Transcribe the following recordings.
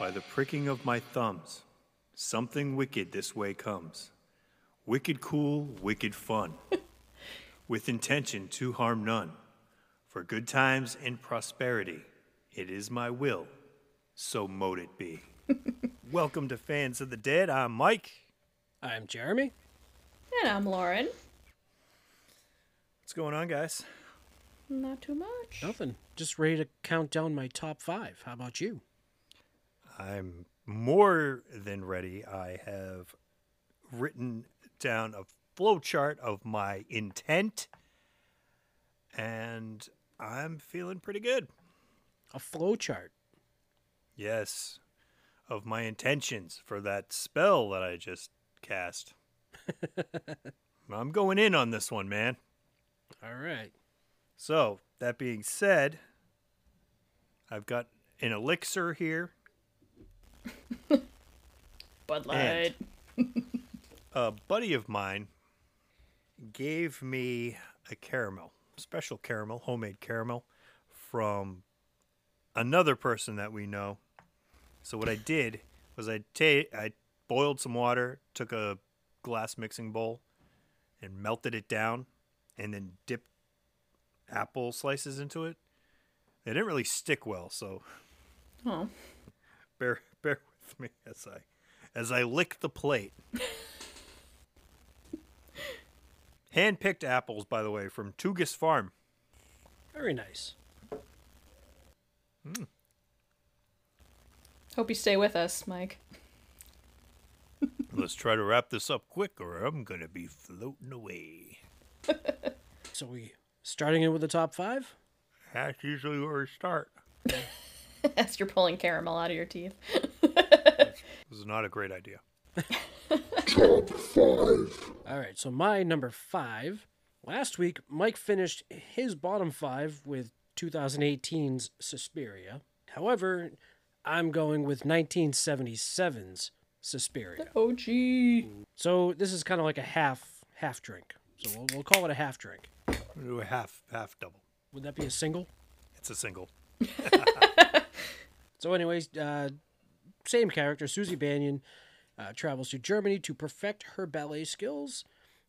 By the pricking of my thumbs, something wicked this way comes. Wicked cool, wicked fun. With intention to harm none. For good times and prosperity, it is my will, so mote it be. Welcome to Fans of the Dead. I'm Mike. I'm Jeremy. And I'm Lauren. What's going on, guys? Not too much. Nothing. Just ready to count down my top five. How about you? I'm more than ready. I have written down a flowchart of my intent, and I'm feeling pretty good. A flowchart? Yes, of my intentions for that spell that I just cast. I'm going in on this one, man. All right. So, that being said, I've got an elixir here. Bud Light. a buddy of mine gave me a caramel, special caramel, homemade caramel from another person that we know. So what I did was I ta- I boiled some water, took a glass mixing bowl, and melted it down, and then dipped apple slices into it. They didn't really stick well, so Oh. bear bear with me as I as I lick the plate. Hand picked apples, by the way, from Tugas Farm. Very nice. Hmm. Hope you stay with us, Mike. Let's try to wrap this up quick, or I'm gonna be floating away. So we starting in with the top five. That's usually where we start. As you're pulling caramel out of your teeth. This is not a great idea. Top 5. All right. So my number five. Last week, Mike finished his bottom five with 2018's Suspiria. However, I'm going with 1977's Suspiria. OG. So this is kind of like a half half drink. So we'll, we'll call it a half drink. We'll do a half half double. Would that be a single? It's a single. So, anyways, uh, same character, Susie Bannion, uh, travels to Germany to perfect her ballet skills.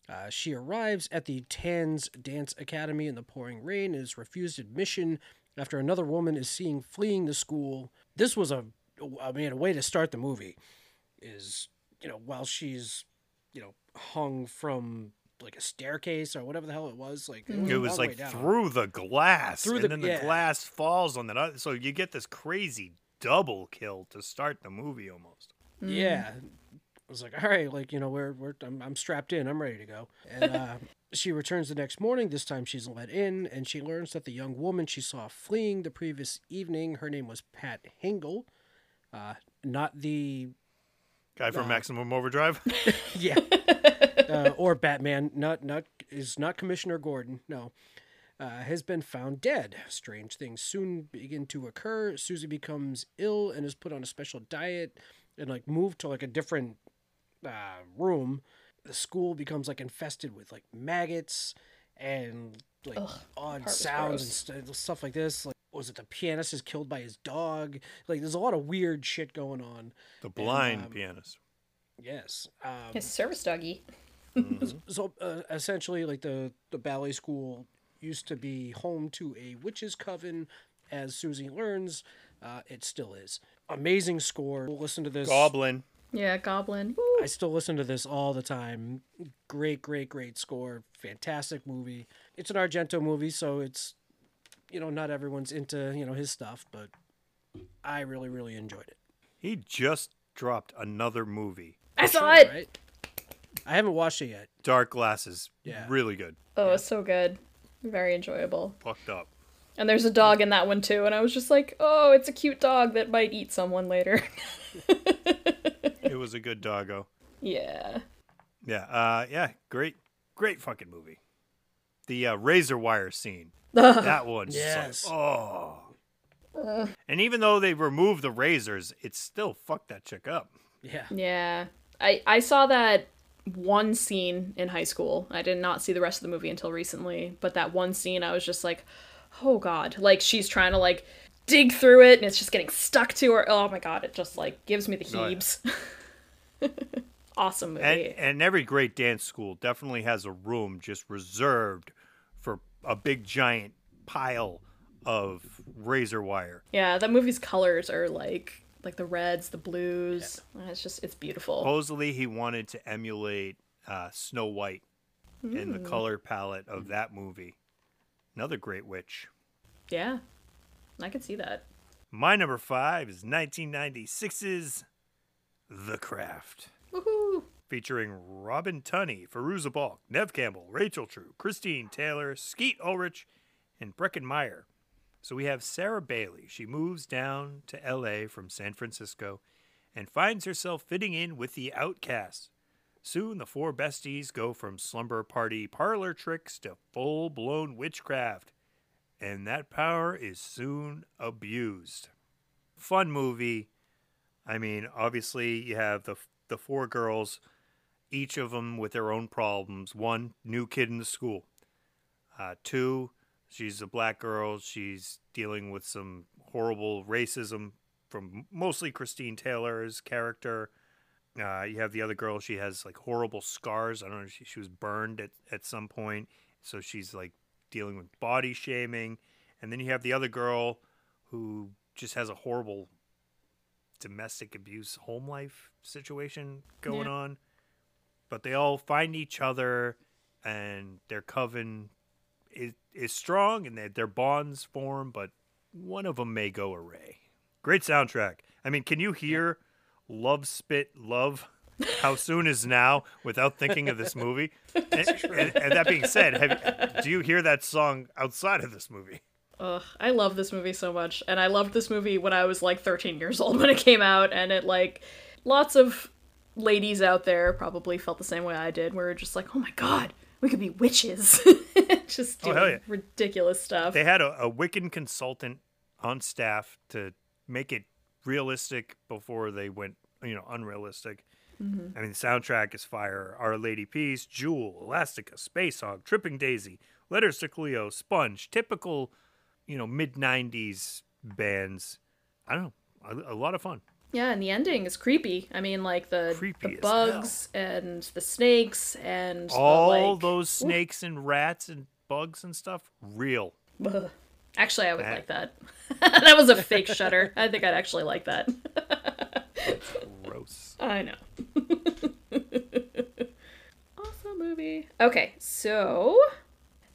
Uh, she arrives at the Tanz Dance Academy in the pouring rain and is refused admission after another woman is seen fleeing the school. This was a, I mean, a way to start the movie is, you know, while she's, you know, hung from like a staircase or whatever the hell it was. Like It was like through the glass, Through and the- then the yeah. glass falls on that. Other, so you get this crazy double kill to start the movie almost. Yeah. I was like, all right, like, you know, we're, we're I'm, I'm strapped in. I'm ready to go. And uh, she returns the next morning. This time she's let in, and she learns that the young woman she saw fleeing the previous evening, her name was Pat Hingle. Uh, not the, Guy from Maximum Overdrive. yeah, uh, or Batman, not, not, is not Commissioner Gordon, no. Uh, has been found dead. Strange things soon begin to occur. Susie becomes ill and is put on a special diet and like moved to like a different uh, room. The school becomes like infested with like maggots and like odd was sounds and st- stuff like this. Like, was it the pianist is killed by his dog? Like, there's a lot of weird shit going on. The blind um, pianist. Yes. Um, His service doggy. so uh, essentially like the the ballet school used to be home to a witch's coven as susie learns uh, it still is amazing score we'll listen to this Goblin. Yeah, Goblin. i still listen to this all the time great great great score fantastic movie it's an argento movie so it's you know not everyone's into you know his stuff but i really really enjoyed it He just dropped another movie. I saw it. right i haven't watched it yet Dark Glasses. Yeah. Really good. Oh, it's so good. Very enjoyable. Fucked up. And there's a dog in that one too, and I was just like, oh, it's a cute dog that might eat someone later. it was a good doggo. yeah. Yeah, uh, yeah, great, great fucking movie. The uh, razor wire scene, that one. Yes. like, oh. And even though they removed the razors, it still fucked that chick up. Yeah. Yeah. I I saw that one scene in high school. I did not see the rest of the movie until recently, but that one scene I was just like, "Oh god." Like she's trying to like dig through it and it's just getting stuck to her. Oh my god, it just like gives me the Oh, yeah. awesome movie. And, and every great dance school definitely has a room just reserved for a big giant pile of razor wire. yeah, that movie's colors are like like the reds, the blues. It's just it's beautiful. Supposedly, he wanted to emulate uh, Snow White in the Mm. color palette of that movie. Another great witch. Yeah. I can see that. My number five is 1996's The Craft, Woohoo. featuring Robin Tunney, Fairuza Balk, Neve Campbell, Rachel True, Christine Taylor, Skeet Ulrich, and Breckin Meyer. So we have Sarah Bailey. She moves down to LA from San Francisco and finds herself fitting in with the outcasts. Soon the four besties go from slumber party parlor tricks to full blown witchcraft, and that power is soon abused. Fun movie. I mean, obviously you have the the four girls, each of them with their own problems. One, new kid in the school. Uh, two, she's a black girl. She's dealing with some horrible racism from mostly Christine Taylor's character. Uh, you have the other girl. She has like horrible scars. I don't know. She, she was burned at, at some point, so she's like dealing with body shaming. And then you have the other girl who just has a horrible domestic abuse home life situation going Yeah. on. But they all find each other, and their coven is, is strong, and they, their bonds form. But one of them may go array. Great soundtrack. I mean, can you hear "Love Spit Love"? How soon is now? Without thinking of this movie. And, and- and that being said, have, do you hear that song outside of this movie? Ugh, I love this movie so much, and I loved this movie when I was like 13 years old when it came out, and it like lots of ladies out there probably felt the same way I did, where we're just like, oh my god, we could be witches, just Oh, doing hell yeah. ridiculous stuff. They had a, a Wiccan consultant on staff to make it realistic before they went, you know, unrealistic. Mhm. I mean, the soundtrack is fire. Our Lady Peace, Jewel, Elastica, Spacehog, Tripping Daisy, Letters to Cleo, Sponge, typical, you know, mid 90s bands. I don't know, a, a lot of fun. Yeah, and the ending is creepy. I mean, like the Creepy the bugs and the snakes and the, All like- those snakes and rats and bugs and stuff, real. Ugh. Actually, I would That- like that. that was a fake shutter. I think I'd actually like that. Gross. I know. awesome movie. Okay, so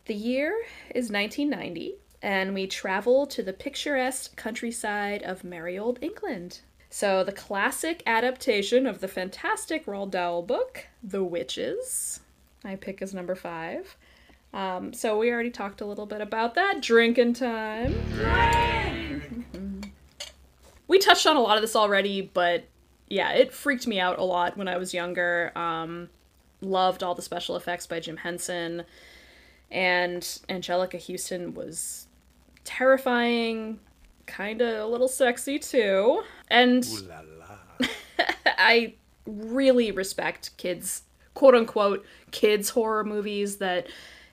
the year is 1990, and we travel to the picturesque countryside of merry old England. So, the classic adaptation of the fantastic Roald Dahl book, The Witches, I pick as number five. Um, so, we already talked a little bit about that. Drinking time. we touched on a lot of this already, but yeah, it freaked me out a lot when I was younger. Um, loved all the special effects by Jim Henson, and Anjelica Huston was terrifying, kind of a little sexy too. And I really respect kids, quote unquote, kids horror movies that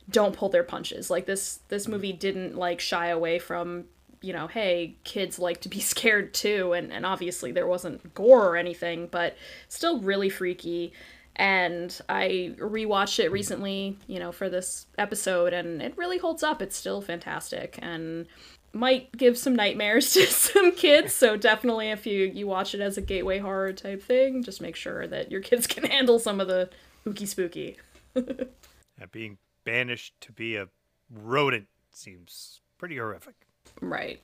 don't pull their punches. Like this this movie didn't like shy away from, you know, hey, kids like to be scared too and and obviously there wasn't gore or anything, but still really freaky. And I rewatched it recently, you know, for this episode and it really holds up. It's still fantastic and might give some nightmares to some kids. So definitely, if you you watch it as a gateway horror type thing, just make sure that your kids can handle some of the spooky spooky. Yeah, being banished to be a rodent seems pretty horrific. Right.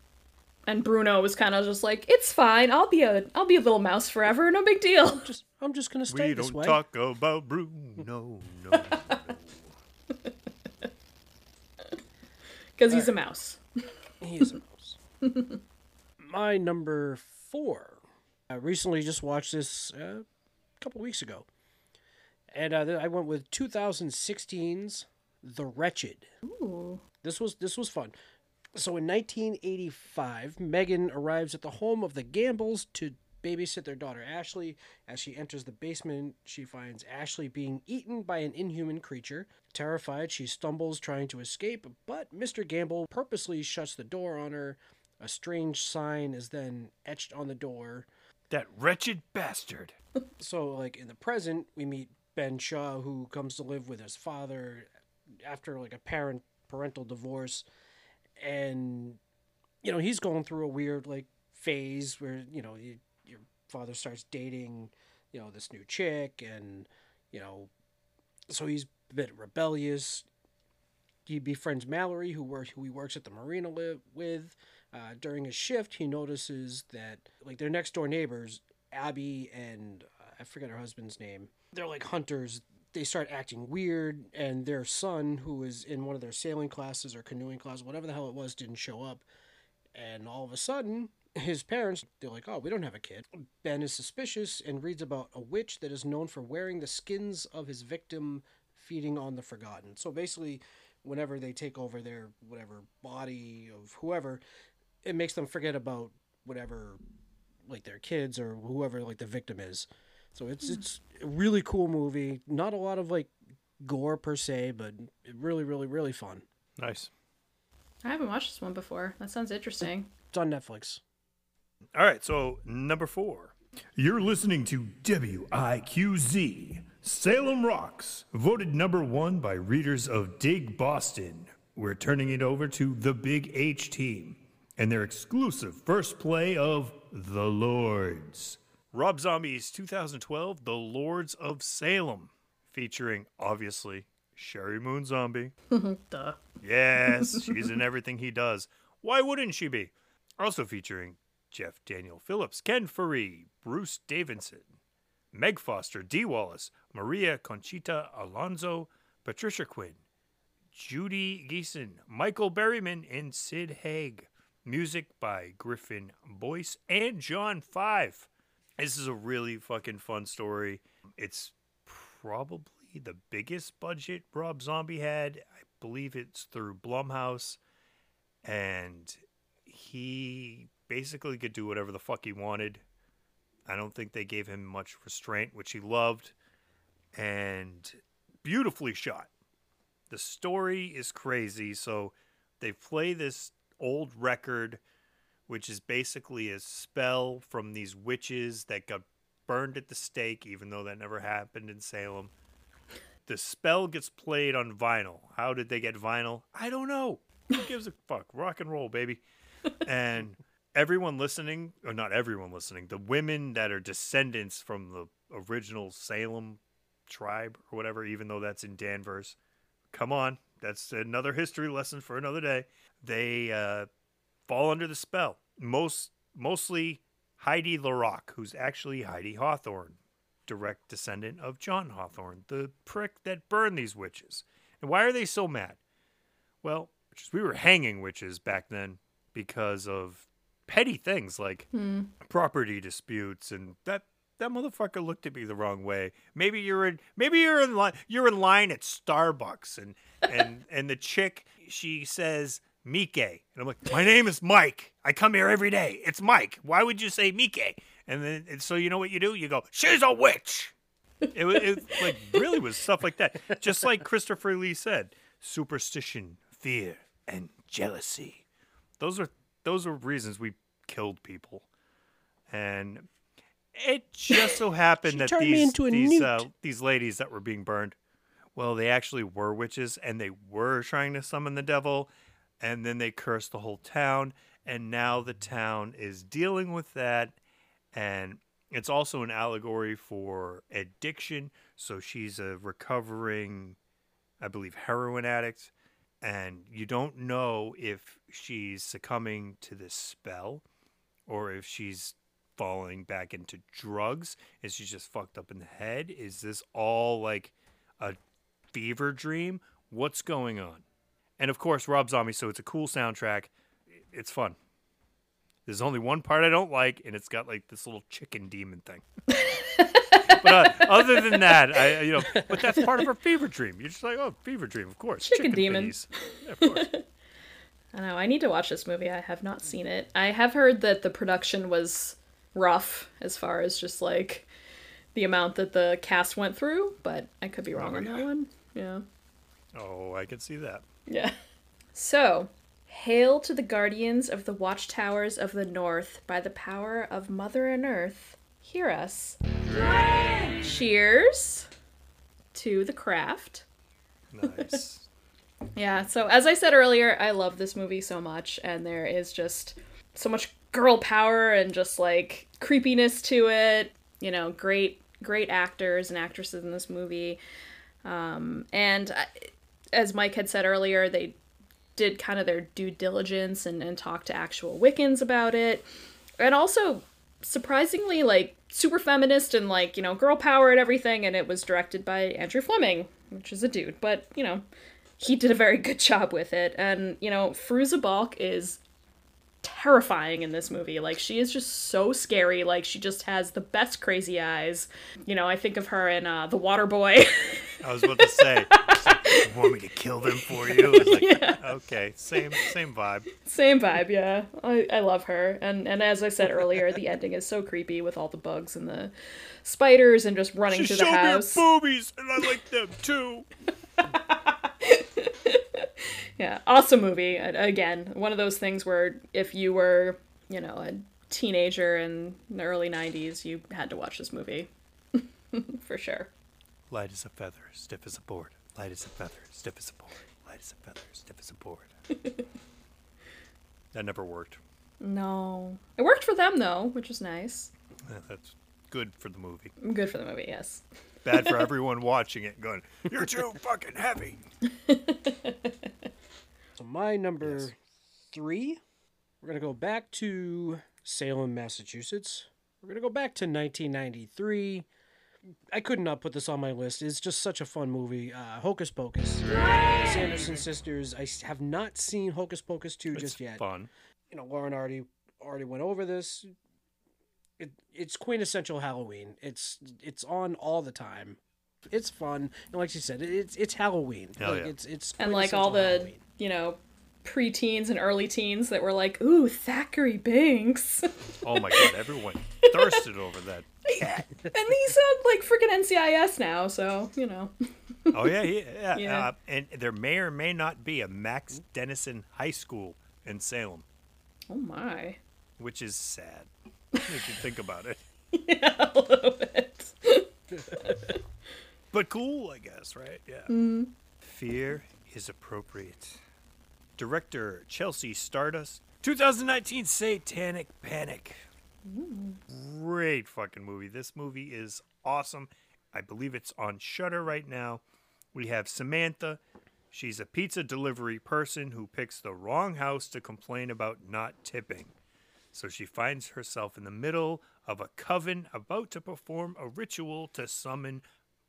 And Bruno was kind of just like, "It's fine. I'll be a I'll be a little mouse forever. No big deal." Just I'm just gonna stay We this don't way. talk about Bruno. No, no. Because he's a mouse. He is a mouse. My number four. I recently just watched this uh, a couple weeks ago. And uh, I went with 2016's The Wretched. Ooh. This was this was fun. So in 1985, Megan arrives at the home of the Gambles to babysit their daughter Ashley. As she enters the basement, she finds Ashley being eaten by an inhuman creature. Terrified, she stumbles trying to escape, but Mr. Gamble purposely shuts the door on her. A strange sign is then etched on the door. That wretched bastard. So, like in the present, we meet Ben Shaw, who comes to live with his father after like a parent parental divorce, and you know he's going through a weird like phase where you know father starts dating you know this new chick, and you know so he's a bit rebellious. He befriends Mallory, who works who he works at the marina li- with. Uh, during his shift, he notices that like their next door neighbors, Abby and uh, I forget her husband's name. They're like hunters. They start acting weird, and their son, who is in one of their sailing classes or canoeing classes, whatever the hell it was, didn't show up. And all of a sudden, his parents, they're like, oh, we don't have a kid. Ben is suspicious and reads about a witch that is known for wearing the skins of his victim, feeding on the forgotten. So basically, whenever they take over their whatever body of whoever, it makes them forget about whatever like their kids or whoever like the victim is. So it's hmm. it's a really cool movie. Not a lot of like gore per se, but really really really fun. Nice. I haven't watched this one before. That sounds interesting. It's on Netflix. All right, so number four. You're listening to WIQZ Salem Rocks, voted number one by readers of Dig Boston. We're turning it over to the Big H team and their exclusive first play of The Lords. Rob Zombie's 2012 The Lords of Salem, featuring obviously Sheri Moon Zombie. Duh. Yes, she's in everything he does. Why wouldn't she be? Also featuring Jeff Daniel Phillips, Ken Foree, Bruce Davidson, Meg Foster, Dee Wallace, Maria Conchita Alonso, Patricia Quinn, Judy Geeson, Michael Berryman, and Sid Haig. Music by Griffin Boice and John Five. This is a really fucking fun story. It's probably the biggest budget Rob Zombie had. I believe it's through Blumhouse. And he basically could do whatever the fuck he wanted. I don't think they gave him much restraint, which he loved. And beautifully shot. The story is crazy. So they play this old record, which is basically a spell from these witches that got burned at the stake, even though that never happened in Salem. The spell gets played on vinyl. How did they get vinyl? I don't know. Who gives a fuck? Rock and roll, baby. and everyone listening, or not everyone listening, the women that are descendants from the original Salem tribe or whatever, even though that's in Danvers, come on. That's another history lesson for another day. They uh, fall under the spell. Most mostly Heidi LaRock, who's actually Heidi Hawthorne, direct descendant of John Hawthorne, the prick that burned these witches. And why are they so mad? Well, we were hanging witches back then because of petty things like hmm. property disputes and that that motherfucker looked at me the wrong way. Maybe you're in maybe you're in line you're in line at Starbucks and and and the chick she says Mike and I'm like my name is Mike. I come here every day. It's Mike. Why would you say Mike? And then and so you know what you do? You go she's a witch. It was it, like really was stuff like that. Just like Christopher Lee said, superstition, fear, and jealousy. Those are those are reasons we killed people. And it just so happened that these these uh, these ladies that were being burned, well, they actually were witches and they were trying to summon the devil, and then they cursed the whole town, and now the town is dealing with that, and it's also an allegory for addiction. So she's a recovering, I believe, heroin addict, and you don't know if she's succumbing to this spell or if she's falling back into drugs. Is she just fucked up in the head? Is this all like a fever dream? What's going on? And of course, Rob Zombie. So it's a cool soundtrack. it's fun. There's only one part I don't like, and it's got like this little chicken demon thing. but uh, other than that, I you know, but that's part of her fever dream. You're just like, oh, fever dream, of course. Chicken demon. thingies. Yeah, of course. I know. I need to watch this movie. I have not seen it. I have heard that the production was rough as far as just like the amount that the cast went through, but I could be wrong Oh, on yeah. that one. Yeah. oh, I could see that. Yeah. So, hail to the guardians of the watchtowers of the north by the power of Mother and Earth. Hear us. Cheers to the craft. Nice. Yeah, so as I said earlier, I love this movie so much, and there is just so much girl power and just like creepiness to it. You know, great, great actors and actresses in this movie. Um, and I, as Mike had said earlier, they did kind of their due diligence and, and talk to actual Wiccans about it. And also, surprisingly, like super feminist and like, you know, girl power and everything. And it was directed by Andrew Fleming, which is a dude, but, you know, he did a very good job with it. And, you know, Fairuza Balk is terrifying in this movie. Like, she is just so scary. Like, she just has the best crazy eyes. You know, I think of her in uh, The Water Boy. I was about to say, you want me to kill them for you? It's like, okay, same same vibe. Same vibe, yeah. I, I love her. And and as I said earlier, the ending is so creepy with all the bugs and the spiders and just running She through the showed me her house. boobies, and I like them too. Yeah, awesome movie. Again, one of those things where if you were, you know, a teenager in the early 90s, you had to watch this movie. For sure. Light as a feather, stiff as a board. Light as a feather, stiff as a board. Light as a feather, stiff as a board. that never worked. No. It worked for them, though, which is nice. Uh, That's good for the movie. Good for the movie, yes. Bad for everyone watching it, going, "You're too fucking heavy." So my number three, we're gonna go back to Salem, Massachusetts. We're gonna go back to 1993. I could not put this on my list. It's just such a fun movie. Uh, Hocus Pocus. Sanderson sisters. I have not seen Hocus Pocus 2 It's just yet. fun. You know, Lauren already already went over this. It, it's quintessential Halloween. It's it's on all the time. It's fun, and like she said, it's it's Halloween. Hell like yeah. it's it's And like all the, Halloween. you know, preteens and early teens that were like, ooh, Thackery Binx. Oh my god, everyone thirsted over that. and these sound like freaking NCIS now, so, you know. Oh yeah, yeah, yeah. Yeah. Uh, and there may or may not be a Max Dennison High School in Salem, Oh my. which is sad if you think about it. Yeah, a little bit. But cool, I guess, right? Yeah. Fear is appropriate. Director Chelsea Stardust. 2019 Satanic Panic. Great fucking movie. This movie is awesome. I believe it's on Shudder right now. We have Samantha. She's a pizza delivery person who picks the wrong house to complain about not tipping. So she finds herself in the middle of a coven about to perform a ritual to summon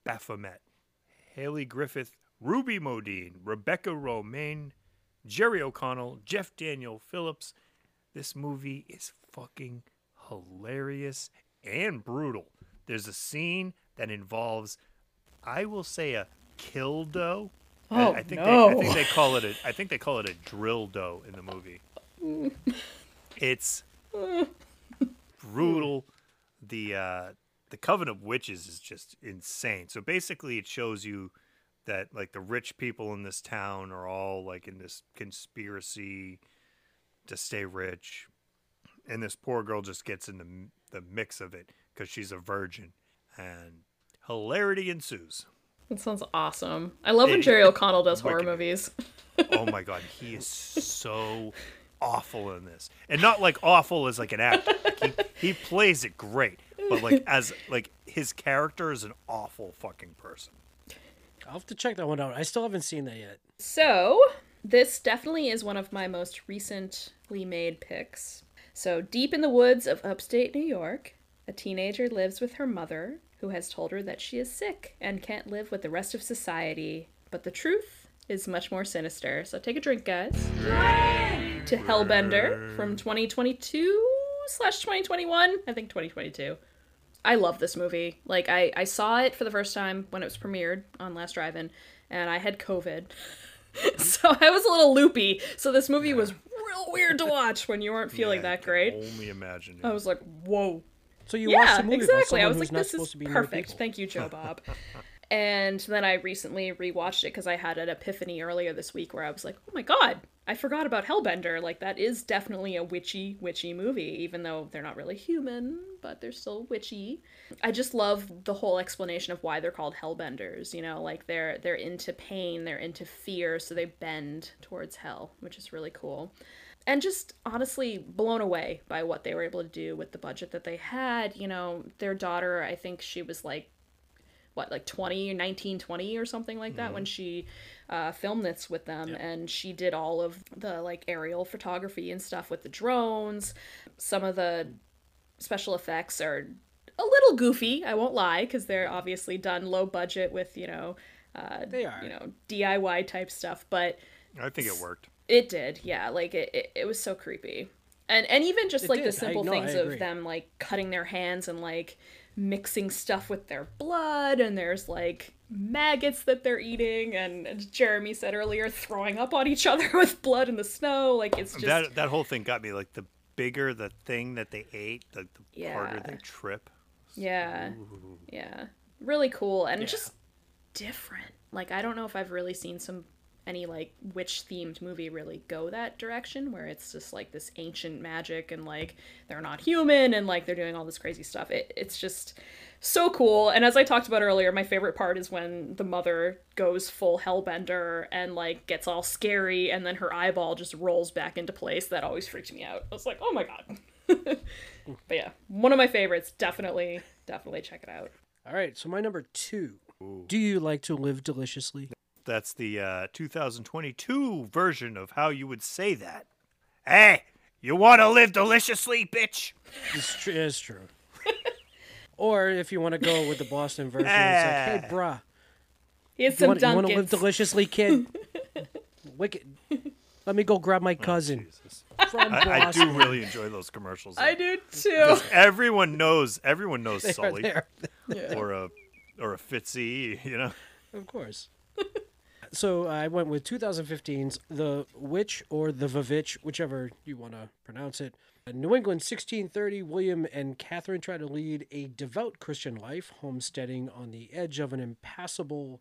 Baphomet. Hayley Griffith, Ruby Modine, Rebecca Romijn, Jerry O'Connell, Jeff Daniel Phillips. This movie is fucking hilarious and brutal. There's a scene that involves, I will say, a kill dough. Oh, I think no. they, I think they call it a I think they call it a drill dough in the movie. It's brutal. The uh, the Coven of Witches is just insane. So basically, it shows you that like the rich people in this town are all like in this conspiracy to stay rich, and this poor girl just gets in the the mix of it because she's a virgin, and hilarity ensues. That sounds awesome. I love when Jerry O'Connell does horror movies. oh my god, he is so awful in this, and not like awful as like an actor. Like, he he plays it great, but like as like his character is an awful fucking person. I'll have to check that one out. I still haven't seen that yet. So, this definitely is one of my most recently made picks. So, deep in the woods of upstate New York, a teenager lives with her mother, who has told her that she is sick and can't live with the rest of society. But the truth is much more sinister. So, take a drink, guys. to Hellbender from 2022 slash 2021. I think 2022. I love this movie. Like I, I saw it for the first time when it was premiered on Last Drive-In, and I had COVID, so I was a little loopy. So this movie was real weird to watch when you weren't feeling Yeah, that great. Only imagine. I was like, whoa. So you watched yeah, the movie about exactly. I was like, not this supposed is to be perfect. Thank you, Joe Bob. and then I recently rewatched it because I had an epiphany earlier this week where I was like, oh my god, I forgot about Hellbender. Like that is definitely a witchy, witchy movie, even though they're not really human, but they're still witchy. I just love the whole explanation of why they're called Hellbenders. You know, like they're they're into pain, they're into fear, so they bend towards hell, which is really cool and just honestly blown away by what they were able to do with the budget that they had you know their daughter i think she was like what like 20 19 20 or something like that mm-hmm. when she uh, filmed this with them and she did all of the like aerial photography and stuff with the drones some of the special effects are a little goofy i won't lie because they're obviously done low budget with you know uh, They are. you know diy type stuff but I think it worked. it did, yeah. Like it, it, it was so creepy, and and even just It like the did. I- simple no, things of them like cutting their hands and like mixing stuff with their blood, and there's like maggots that they're eating, and as Jeremy said earlier, throwing up on each other with blood in the snow. Like it's just that that whole thing got me. Like the bigger the thing that they ate, the, the harder they trip. yeah, yeah, really cool and just different. Like I don't know if I've really seen some any like witch themed movie really go that direction where it's just like this ancient magic and like they're not human and like they're doing all this crazy stuff. It, it's just so cool. And as I talked about earlier, my favorite part is when the mother goes full hellbender and like gets all scary and then her eyeball just rolls back into place. That always freaked me out. I was like, oh my god. but yeah, one of my favorites. Definitely, definitely check it out. All right, so my number two. Do you like to live deliciously? That's the uh, 2022 version of how you would say that. Hey, you want to live deliciously, bitch? It's, tr- it's true. Or if you want to go with the Boston version, it's like, ah. hey, bruh, He has you some want, you want to live deliciously, kid? Wicked. Let me go grab my oh, cousin from I, I do really enjoy those commercials. I do too. everyone knows, everyone knows They are Sully there. or a or a Fitzy, you know. Of course. so I went with 2015's The Witch or The Vavitch, whichever you want to pronounce it. In New England, 1630, William and Catherine try to lead a devout Christian life, homesteading on the edge of an impassable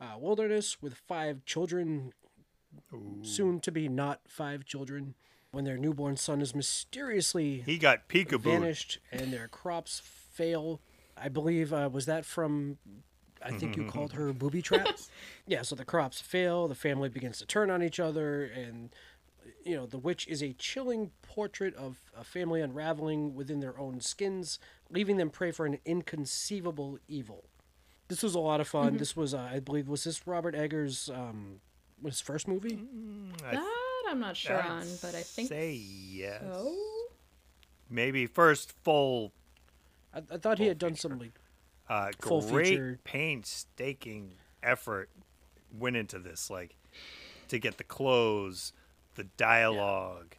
uh, wilderness with five children, soon to be not five children, when their newborn son is mysteriously He got peekaboo. vanished and their crops fail. I believe uh, was that from I think you called her booby traps. yeah, so the crops fail, the family begins to turn on each other and you know, the witch is a chilling portrait of a family unraveling within their own skins, leaving them prey for an inconceivable evil. This was a lot of fun. This was, uh, I believe, was this Robert Eggers' um, his first movie? That I'm not sure I'd on, but I think say yes. so. Maybe first full, I, I thought he had done some like uh, Full great feature. painstaking effort went into this, like to get the clothes, the dialogue,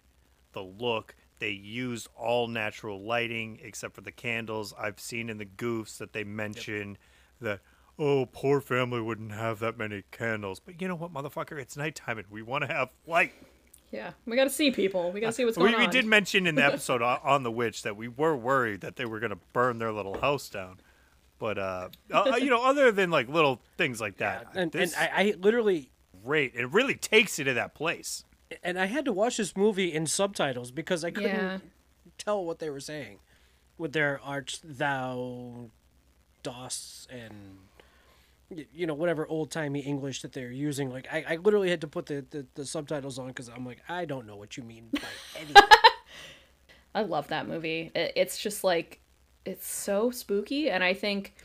the look. They used all natural lighting except for the candles. I've seen in the goofs that they mention that oh, poor family wouldn't have that many candles. But you know what, motherfucker? It's nighttime and we want to have light. Yeah, we got to see people. We got to see what's We, going we on. We did mention in the episode on on the witch that we were worried that they were going to burn their little house down. But uh, uh, you know, other than like little things like that, and, and this I, I literally great. It really takes you to that place. And I had to watch this movie in subtitles because I couldn't Yeah. tell what they were saying with their arch thou dos and you know whatever old timey English that they're using. Like I, I literally had to put the, the, the subtitles on because I'm like I don't know what you mean by anything. I love that movie. It, it's just like it's so spooky, and I think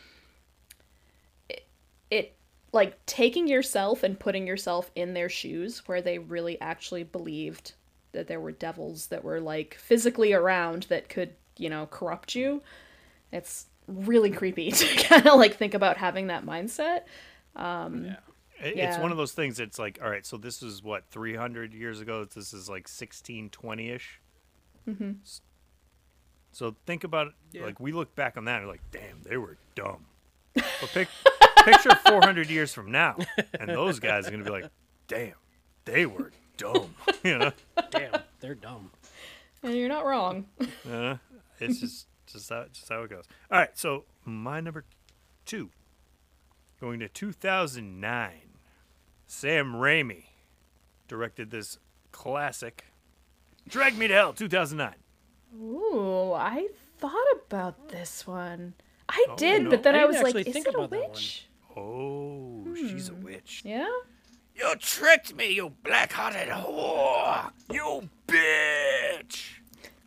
it, it like taking yourself and putting yourself in their shoes, where they really actually believed that there were devils that were like physically around that could you know corrupt you. It's really creepy to kind of like think about having that mindset. Um, It- It's one of those things. It's like, all right, so this is what 300 years ago. This is like 1620 ish. Mm-hmm. So think about it. Yeah. Like we look back on that, and like, damn, they were dumb. But pic- picture 400 years from now, and those guys are gonna be like, damn, they were dumb. you know, Damn, they're dumb. And you're not wrong. uh, it's just just how, just how it goes. All right, so my number two, going to 2009. Sam Raimi directed this classic, Drag Me to Hell, 2009. Ooh, I thought about this one. I Oh, did, no. but then I I, was like, is think it a about that witch? Oh, she's a hmm. witch. Yeah? You tricked me, you black-hearted whore! You bitch!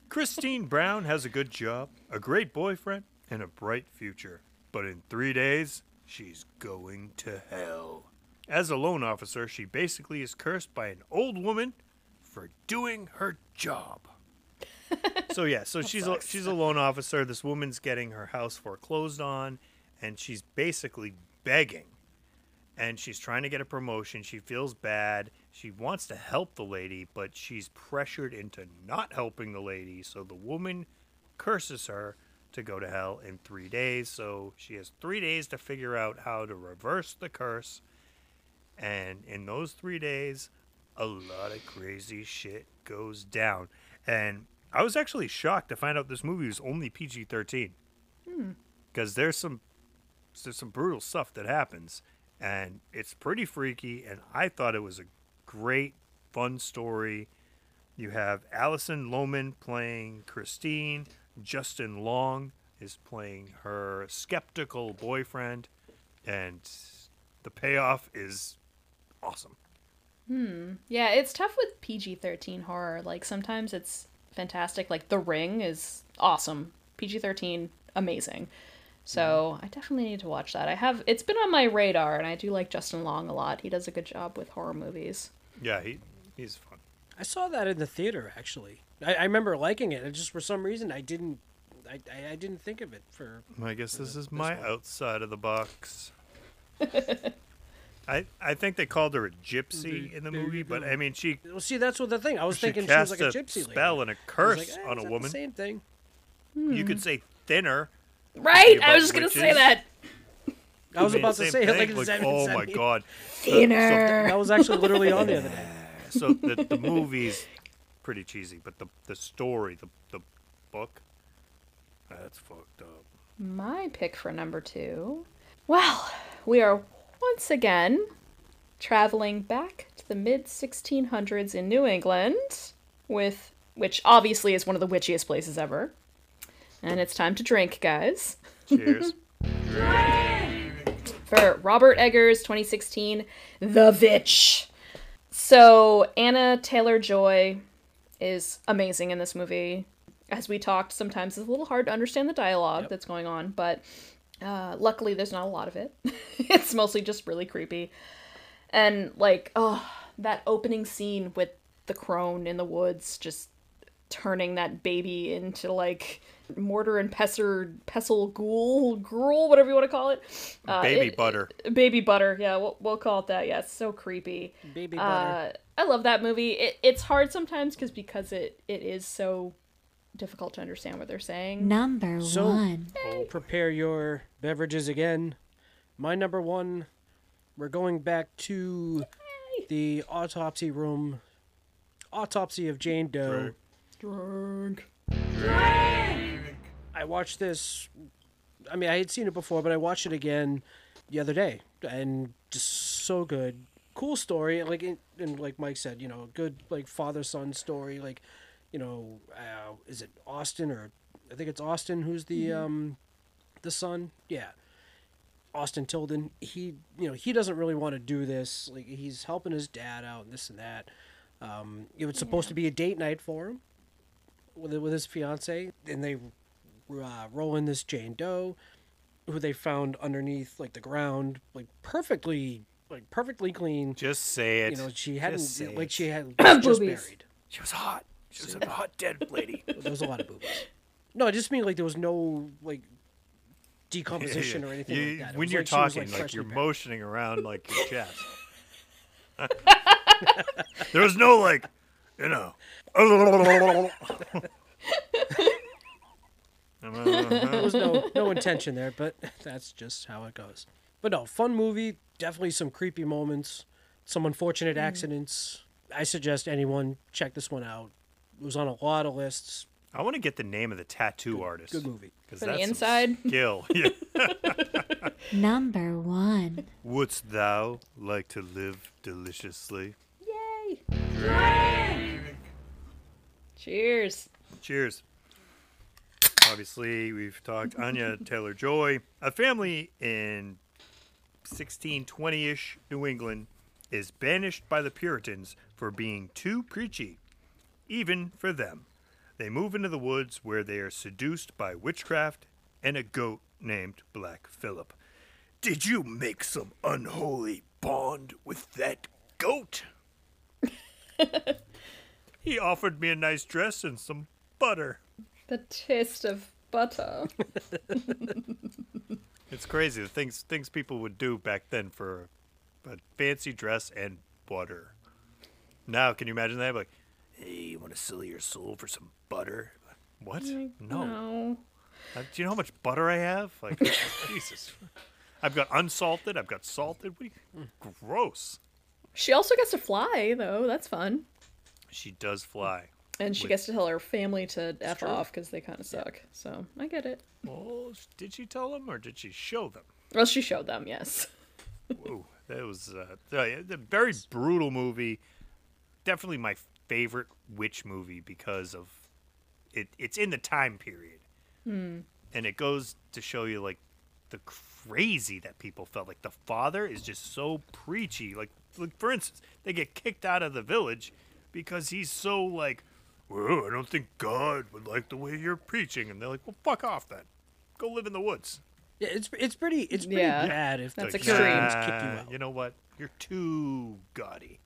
Christine Brown has a good job, a great boyfriend, and a bright future. But in three days, she's going to hell. As a loan officer, she basically is cursed by an old woman for doing her job. so yeah, so she's a, she's a loan officer. This woman's getting her house foreclosed on, and she's basically begging and she's trying to get a promotion. She feels bad. She wants to help the lady, but she's pressured into not helping the lady. So the woman curses her to go to hell in three days. So she has three days to figure out how to reverse the curse. And in those three days, a lot of crazy shit goes down. And I was actually shocked to find out this movie was only PG 13. Hmm. Because there's some there's some brutal stuff that happens and it's pretty freaky and i thought it was a great fun story you have alison lohman playing christine justin long is playing her skeptical boyfriend and the payoff is awesome Hmm. Yeah, it's tough with PG 13 horror. Like, sometimes it's fantastic. Like, The Ring is awesome. PG 13, amazing. So, I definitely need to watch that. I have, it's been on my radar, and I do like Justin Long a lot. He does a good job with horror movies. yeah he he's fun I saw that in the theater actually. I, I remember liking it. It just for some reason I didn't. I, I, I didn't think of it for. i guess this is my one. outside of the box I, I think they called her a gypsy in the movie, but. I mean she Well, see, that's what the thing. I was she thinking she was cast like a gypsy spell lady. and a curse like, eh, on a woman. The same thing. You could say thinner. Right? I was just going to say that. I was about to say it like, like, does oh my mean- god. Thinner. That was actually literally on the other day. So the the movie's pretty cheesy, but the the story, the the book, that's fucked up. My pick for number two. Well, we are once again traveling back to the mid 1600s in New England, with which obviously is one of the witchiest places ever. And it's time to drink, guys. Cheers. For Robert Eggers' 2016 The Vitch. So, Anya Taylor Joy is amazing in this movie. As we talked, sometimes it's a little hard to understand the dialogue that's going on, but uh, luckily there's not a lot of it. it's mostly just really creepy. And, like, oh, that opening scene with the crone in the woods just turning that baby into, like, mortar and pestle, pestle ghoul, gruel, whatever you want to call it. Uh, Baby it- butter. Baby butter, yeah, we'll, we'll call it that. Yeah, it's so creepy. Baby butter. Uh, I love that movie. It, it's hard sometimes because because it, it is so difficult to understand what they're saying. Number So- one. Prepare your beverages again. My number one, we're going back to the autopsy room. Autopsy of Jane Doe. Drunk. I watched this. I mean, I had seen it before, but I watched it again the other day, and just so good. Cool story, like and like Mike said, you know, good like father son story. Like, you know, uh, is it Austin or I think it's Austin who's the um the son? Yeah, Austin Tilden. He you know he doesn't really want to do this. Like he's helping his dad out and this and that. Um, it was supposed to be a date night for him with with his fiance, and they uh, roll in this Jane Doe, who they found underneath like the ground, like perfectly, like perfectly clean. Just say it. You know, she hadn't Just like it. she had was just Boobies. buried. She was hot. She was a hot dead lady. There was a lot of boobies. No, I just mean like there was no like decomposition or anything You- like that. It when was you're like she was, talking, like, you're buried. motioning around like your chest. there was no like, you know. There was no no intention there, but that's just how it goes. But no, fun movie. Definitely some creepy moments, some unfortunate mm. accidents. I suggest anyone check this one out. It was on a lot of lists. I want to get the name of the tattoo artist. Good movie. 'cause For the that's some inside? skill. Yeah. Number one. Wouldst thou like to live deliciously? Yay! Cheers. Cheers. Obviously, we've talked Anya Taylor Joy. A family in 1620 ish New England is banished by the Puritans for being too preachy, even for them. They move into the woods where they are seduced by witchcraft and a goat named Black Phillip. Did you make some unholy bond with that goat? he offered me a nice dress and some butter. The taste of butter. It's crazy the things things people would do back then for a fancy dress and butter. Now, can you imagine that? Like, hey, you want to sell your soul for some butter? What? No. No. Uh, do you know how much butter I have? Like, Jesus. I've got unsalted. I've got salted. What you- gross. She also gets to fly, though. That's fun. She does fly. And she Wait. gets to tell her family to F true. off because they kind of suck. So I get it. Oh, did she tell them or did she show them? Well, she showed them, yes. Whoa, that was uh, the very brutal movie. Definitely my favorite witch movie because of it. It's in the time period, Hmm. and it goes to show you like the crazy that people felt. Like the father is just so preachy. Like, like for instance, they get kicked out of the village because he's so like, well, I don't think God would like the way you're preaching, and they're like, well, fuck off then, go live in the woods. Yeah, it's it's pretty it's pretty Yeah, bad if that's the extreme. parents kick you out. You know what? You're too gaudy.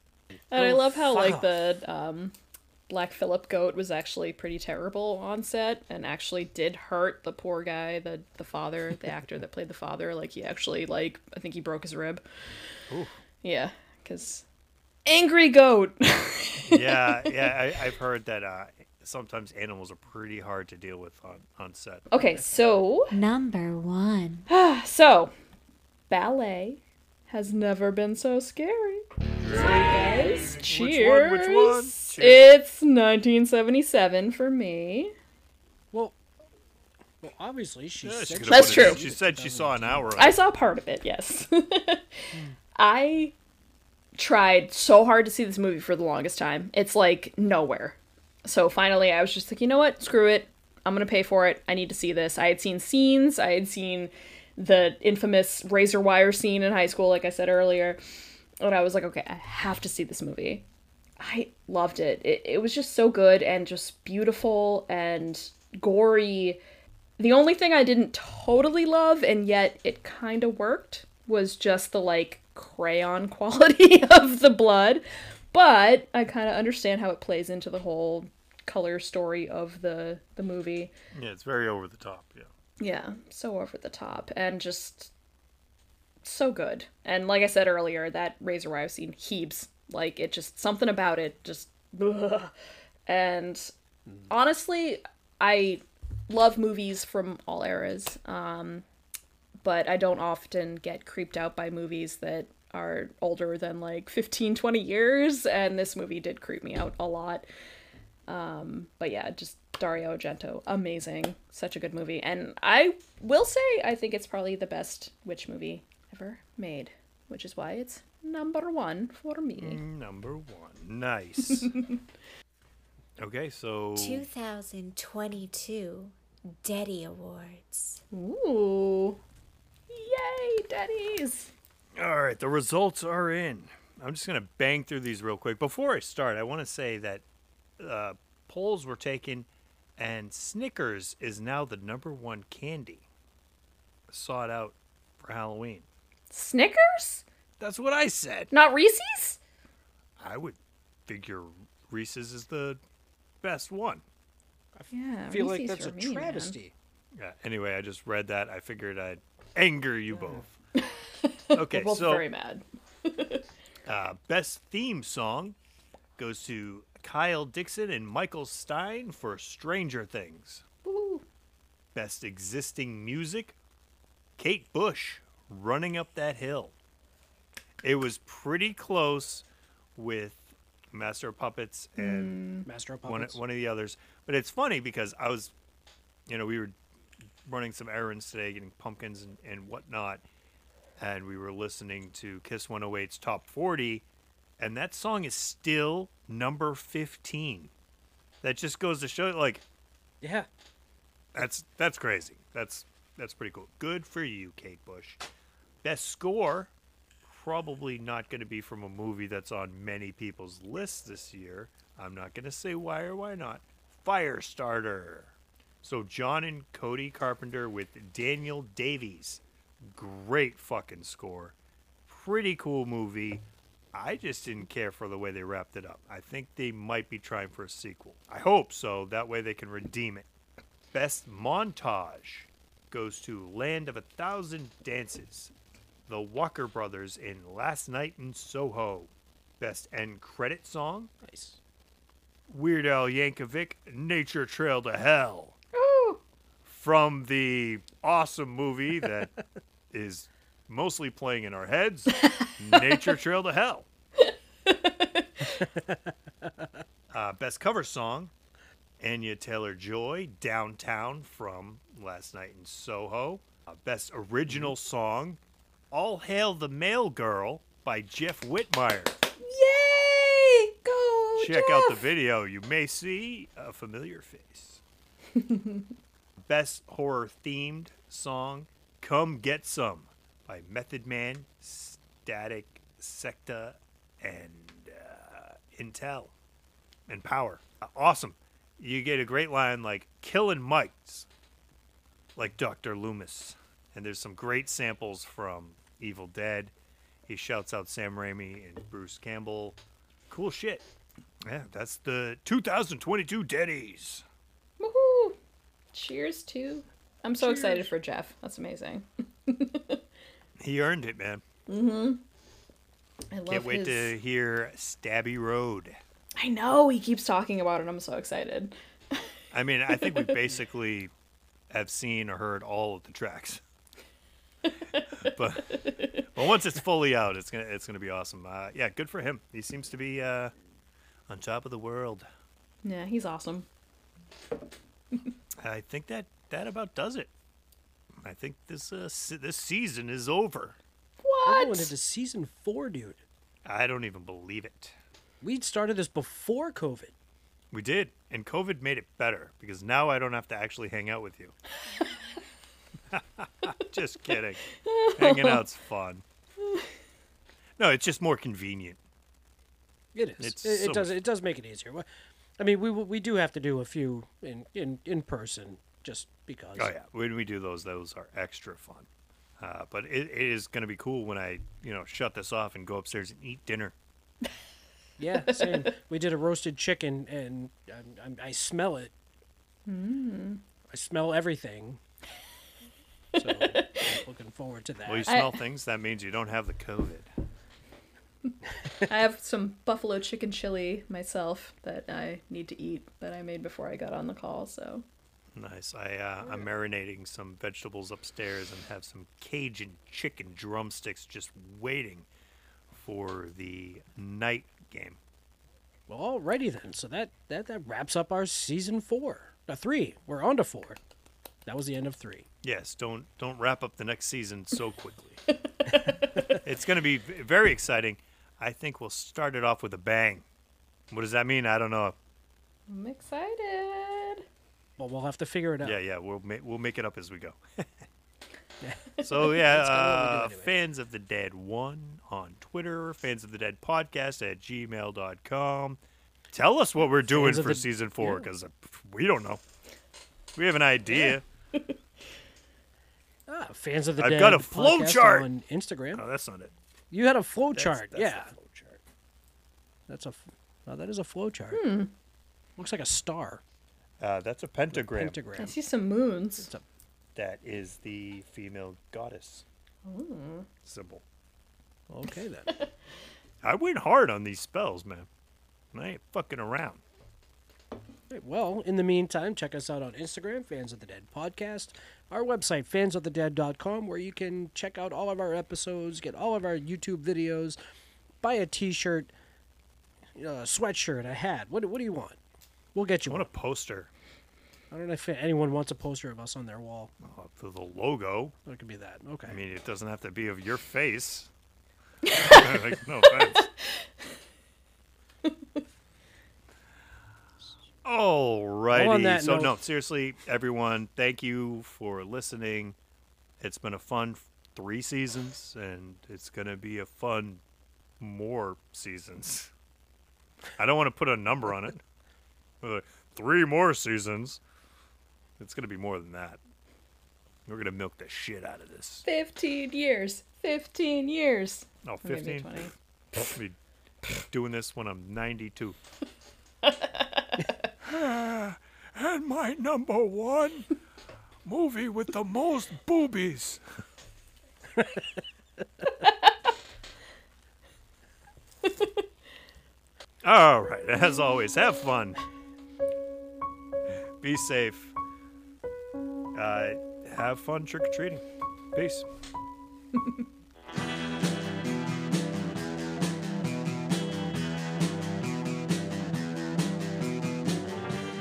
And I Oh, love how like off. the um, Black Phillip goat was actually pretty terrible on set and actually did hurt the poor guy, the the father, the actor that played the father. Like he actually like I think he broke his rib. Ooh. Yeah, because angry goat. yeah, yeah. I, I've heard that uh, sometimes animals are pretty hard to deal with on, on set. okay, so Number one. so ballet has never been so scary. So you guys, one? cheers. Which one? Cheers. It's 1977 for me. Well, well, obviously she Yeah, said she she That's put it in. true. She said she saw an hour. Of I saw part of it, yes. I tried so hard to see this movie for the longest time. It's like nowhere. So finally, I was just like, you know what? Screw it. I'm going to pay for it. I need to see this. I had seen scenes, I had seen the infamous razor wire scene in high school, like I said earlier. And I was like, okay, I have to see this movie. I loved it. It, it was just so good and just beautiful and gory. The only thing I didn't totally love, and yet it kind of worked, was just the like crayon quality of the blood. But I kind of understand how it plays into the whole color story of the the movie. Yeah, it's very over the top. Yeah. Yeah, so over the top and just so good. And like I said earlier, that razor wire scene heaps. Like it just something about it just ugh. and honestly, I love movies from all eras. Um but I don't often get creeped out by movies that are older than like 15 20 years and this movie did creep me out a lot. Um but yeah, just Dario Argento, amazing. Such a good movie. And I will say I think it's probably the best witch movie ever made, which is why it's number 1 for me. Number one. Nice. okay, so 2022 Daddy Awards. Ooh. Yay, daddies. all right, the results are in. I'm just gonna bang through these real quick. Before I start, I want to say that uh, polls were taken, and Snickers is now the number one candy sought out for Halloween. Snickers? That's what I said. Not Reese's? I would figure Reese's is the best one. Yeah, I feel like that's a for me, man. travesty. Yeah. Anyway, I just read that. I figured I'd anger you both. Okay, We're both so very mad. Uh, best theme song goes to Kyle Dixon and Michael Stein for Stranger Things. Woo. Best existing music, Kate Bush, Running Up That Hill. It was pretty close with Master of Puppets and Master of one, Puppets. one of the others. But it's funny because I was, you know, we were running some errands today, getting pumpkins and, and whatnot, and we were listening to Kiss 108's Top 40, and that song is still number 15. That just goes to show, like, yeah. that's that's crazy. That's that's pretty cool. Good for you, Kate Bush. Best score, probably not going to be from a movie that's on many people's lists this year. I'm not going to say why or why not. Firestarter. So John and Cody Carpenter with Daniel Davies. Great fucking score. Pretty cool movie. I just didn't care for the way they wrapped it up. I think they might be trying for a sequel. I hope so. That way they can redeem it. Best montage goes to Land of a Thousand Dances. The Walker Brothers in Last Night in Soho. Best end credit song Nice. Weird Al Yankovic, Nature Trail to Hell. From the awesome movie that is mostly playing in our heads, Nature Trail to Hell. uh, best cover song, Anya Taylor Joy, Downtown from Last Night in Soho. Uh, best original song, All Hail the Mail Girl by Jeff Whitmire. Yay! Go! Check out the video. You may see a familiar face. Best horror themed song, Come Get Some by Method Man, Static Selektah, and uh, Intel. And Power. Uh, awesome. You get a great line like Killing Mites, like Dr. Loomis. And there's some great samples from Evil Dead. He shouts out Sam Raimi and Bruce Campbell. Cool shit. Yeah, that's the 2022 Daddies. Woohoo! Cheers to. I'm so excited for Jeff. That's amazing. He earned it, man. Mm-hmm. I love Can't wait his... to hear Stabby Road. I know he keeps talking about it. I'm so excited. I mean, I think we basically have seen or heard all of the tracks. but but once it's fully out, it's gonna it's gonna be awesome. Uh, yeah, good for him. He seems to be uh, on top of the world. Yeah, he's awesome. I think that that about does it. I think this uh, se- this season is over. We're What? going into season four, dude. I don't even believe it. We started this before COVID. We did, and COVID made it better because now I don't have to actually hang out with you. just kidding. Hanging out's fun. No, it's just more convenient. It is. It's it, so it does. much- It does make it easier. Well, I mean, we we do have to do a few in in in person just because. Oh yeah, when we do those, those are extra fun. Uh, but it, it is going to be cool when I, you know, shut this off and go upstairs and eat dinner. Yeah, same. we did a roasted chicken, and I, I, I smell it. Mm. I smell everything. So I'm looking forward to that. Well, you smell things. That means you don't have the COVID. I have some buffalo chicken chili myself that I need to eat that I made before I got on the call. So Nice. I uh, I'm marinating some vegetables upstairs and have some Cajun chicken drumsticks just waiting for the night game. Well, alrighty then. So that that that wraps up our season four. Uh, three. We're on to four. That was the end of three. Yes, don't don't wrap up the next season so quickly. it's going to be very exciting. I think we'll start it off with a bang. What does that mean? I don't know. I'm excited. Well, we'll have to figure it out. Yeah, yeah, we'll ma- we'll make it up as we go. so yeah, That's kinda what we do uh, anyway. fans of the dead one on Twitter, fans of the dead podcast at gmail.com. Tell us what we're doing Fans for the- season four yeah. because we don't know. We have an idea. Ah, fans of the I've Dead got a flow chart. on Instagram. Oh, that's not it. You had a flow That's- chart. that's yeah, the flow chart. that's a. f- Oh, that is a flow chart. Hmm. Looks like a star. Uh, that's a pentagram. I Pentagram. see some moons. A- That is the female goddess symbol. okay then. I went hard on these spells, man. I ain't fucking around. Right, well, in the meantime, check us out on Instagram, Fans of the Dead Podcast, our website, fansofthedead.com, where you can check out all of our episodes, get all of our YouTube videos, buy a t shirt, a sweatshirt, a hat. What, what do you want? We'll get you I one. want a poster I don't know if anyone wants a poster of us on their wall. uh, for the logo. It could be that. Okay. I mean, it doesn't have to be of your face. like, no offense. Alrighty. that so note- no, seriously, everyone, thank you for listening. It's been a fun three seasons, and it's gonna be a fun more seasons. I don't want to put a number on it. Three more seasons. It's gonna be more than that. We're gonna milk the shit out of this. 15 years. 15 years. Oh, Or maybe 15? 20. I'll be doing this when I'm 92. and my number one movie with the most boobies. All right, as always, have fun. Be safe. Uh, have fun trick or treating. Peace.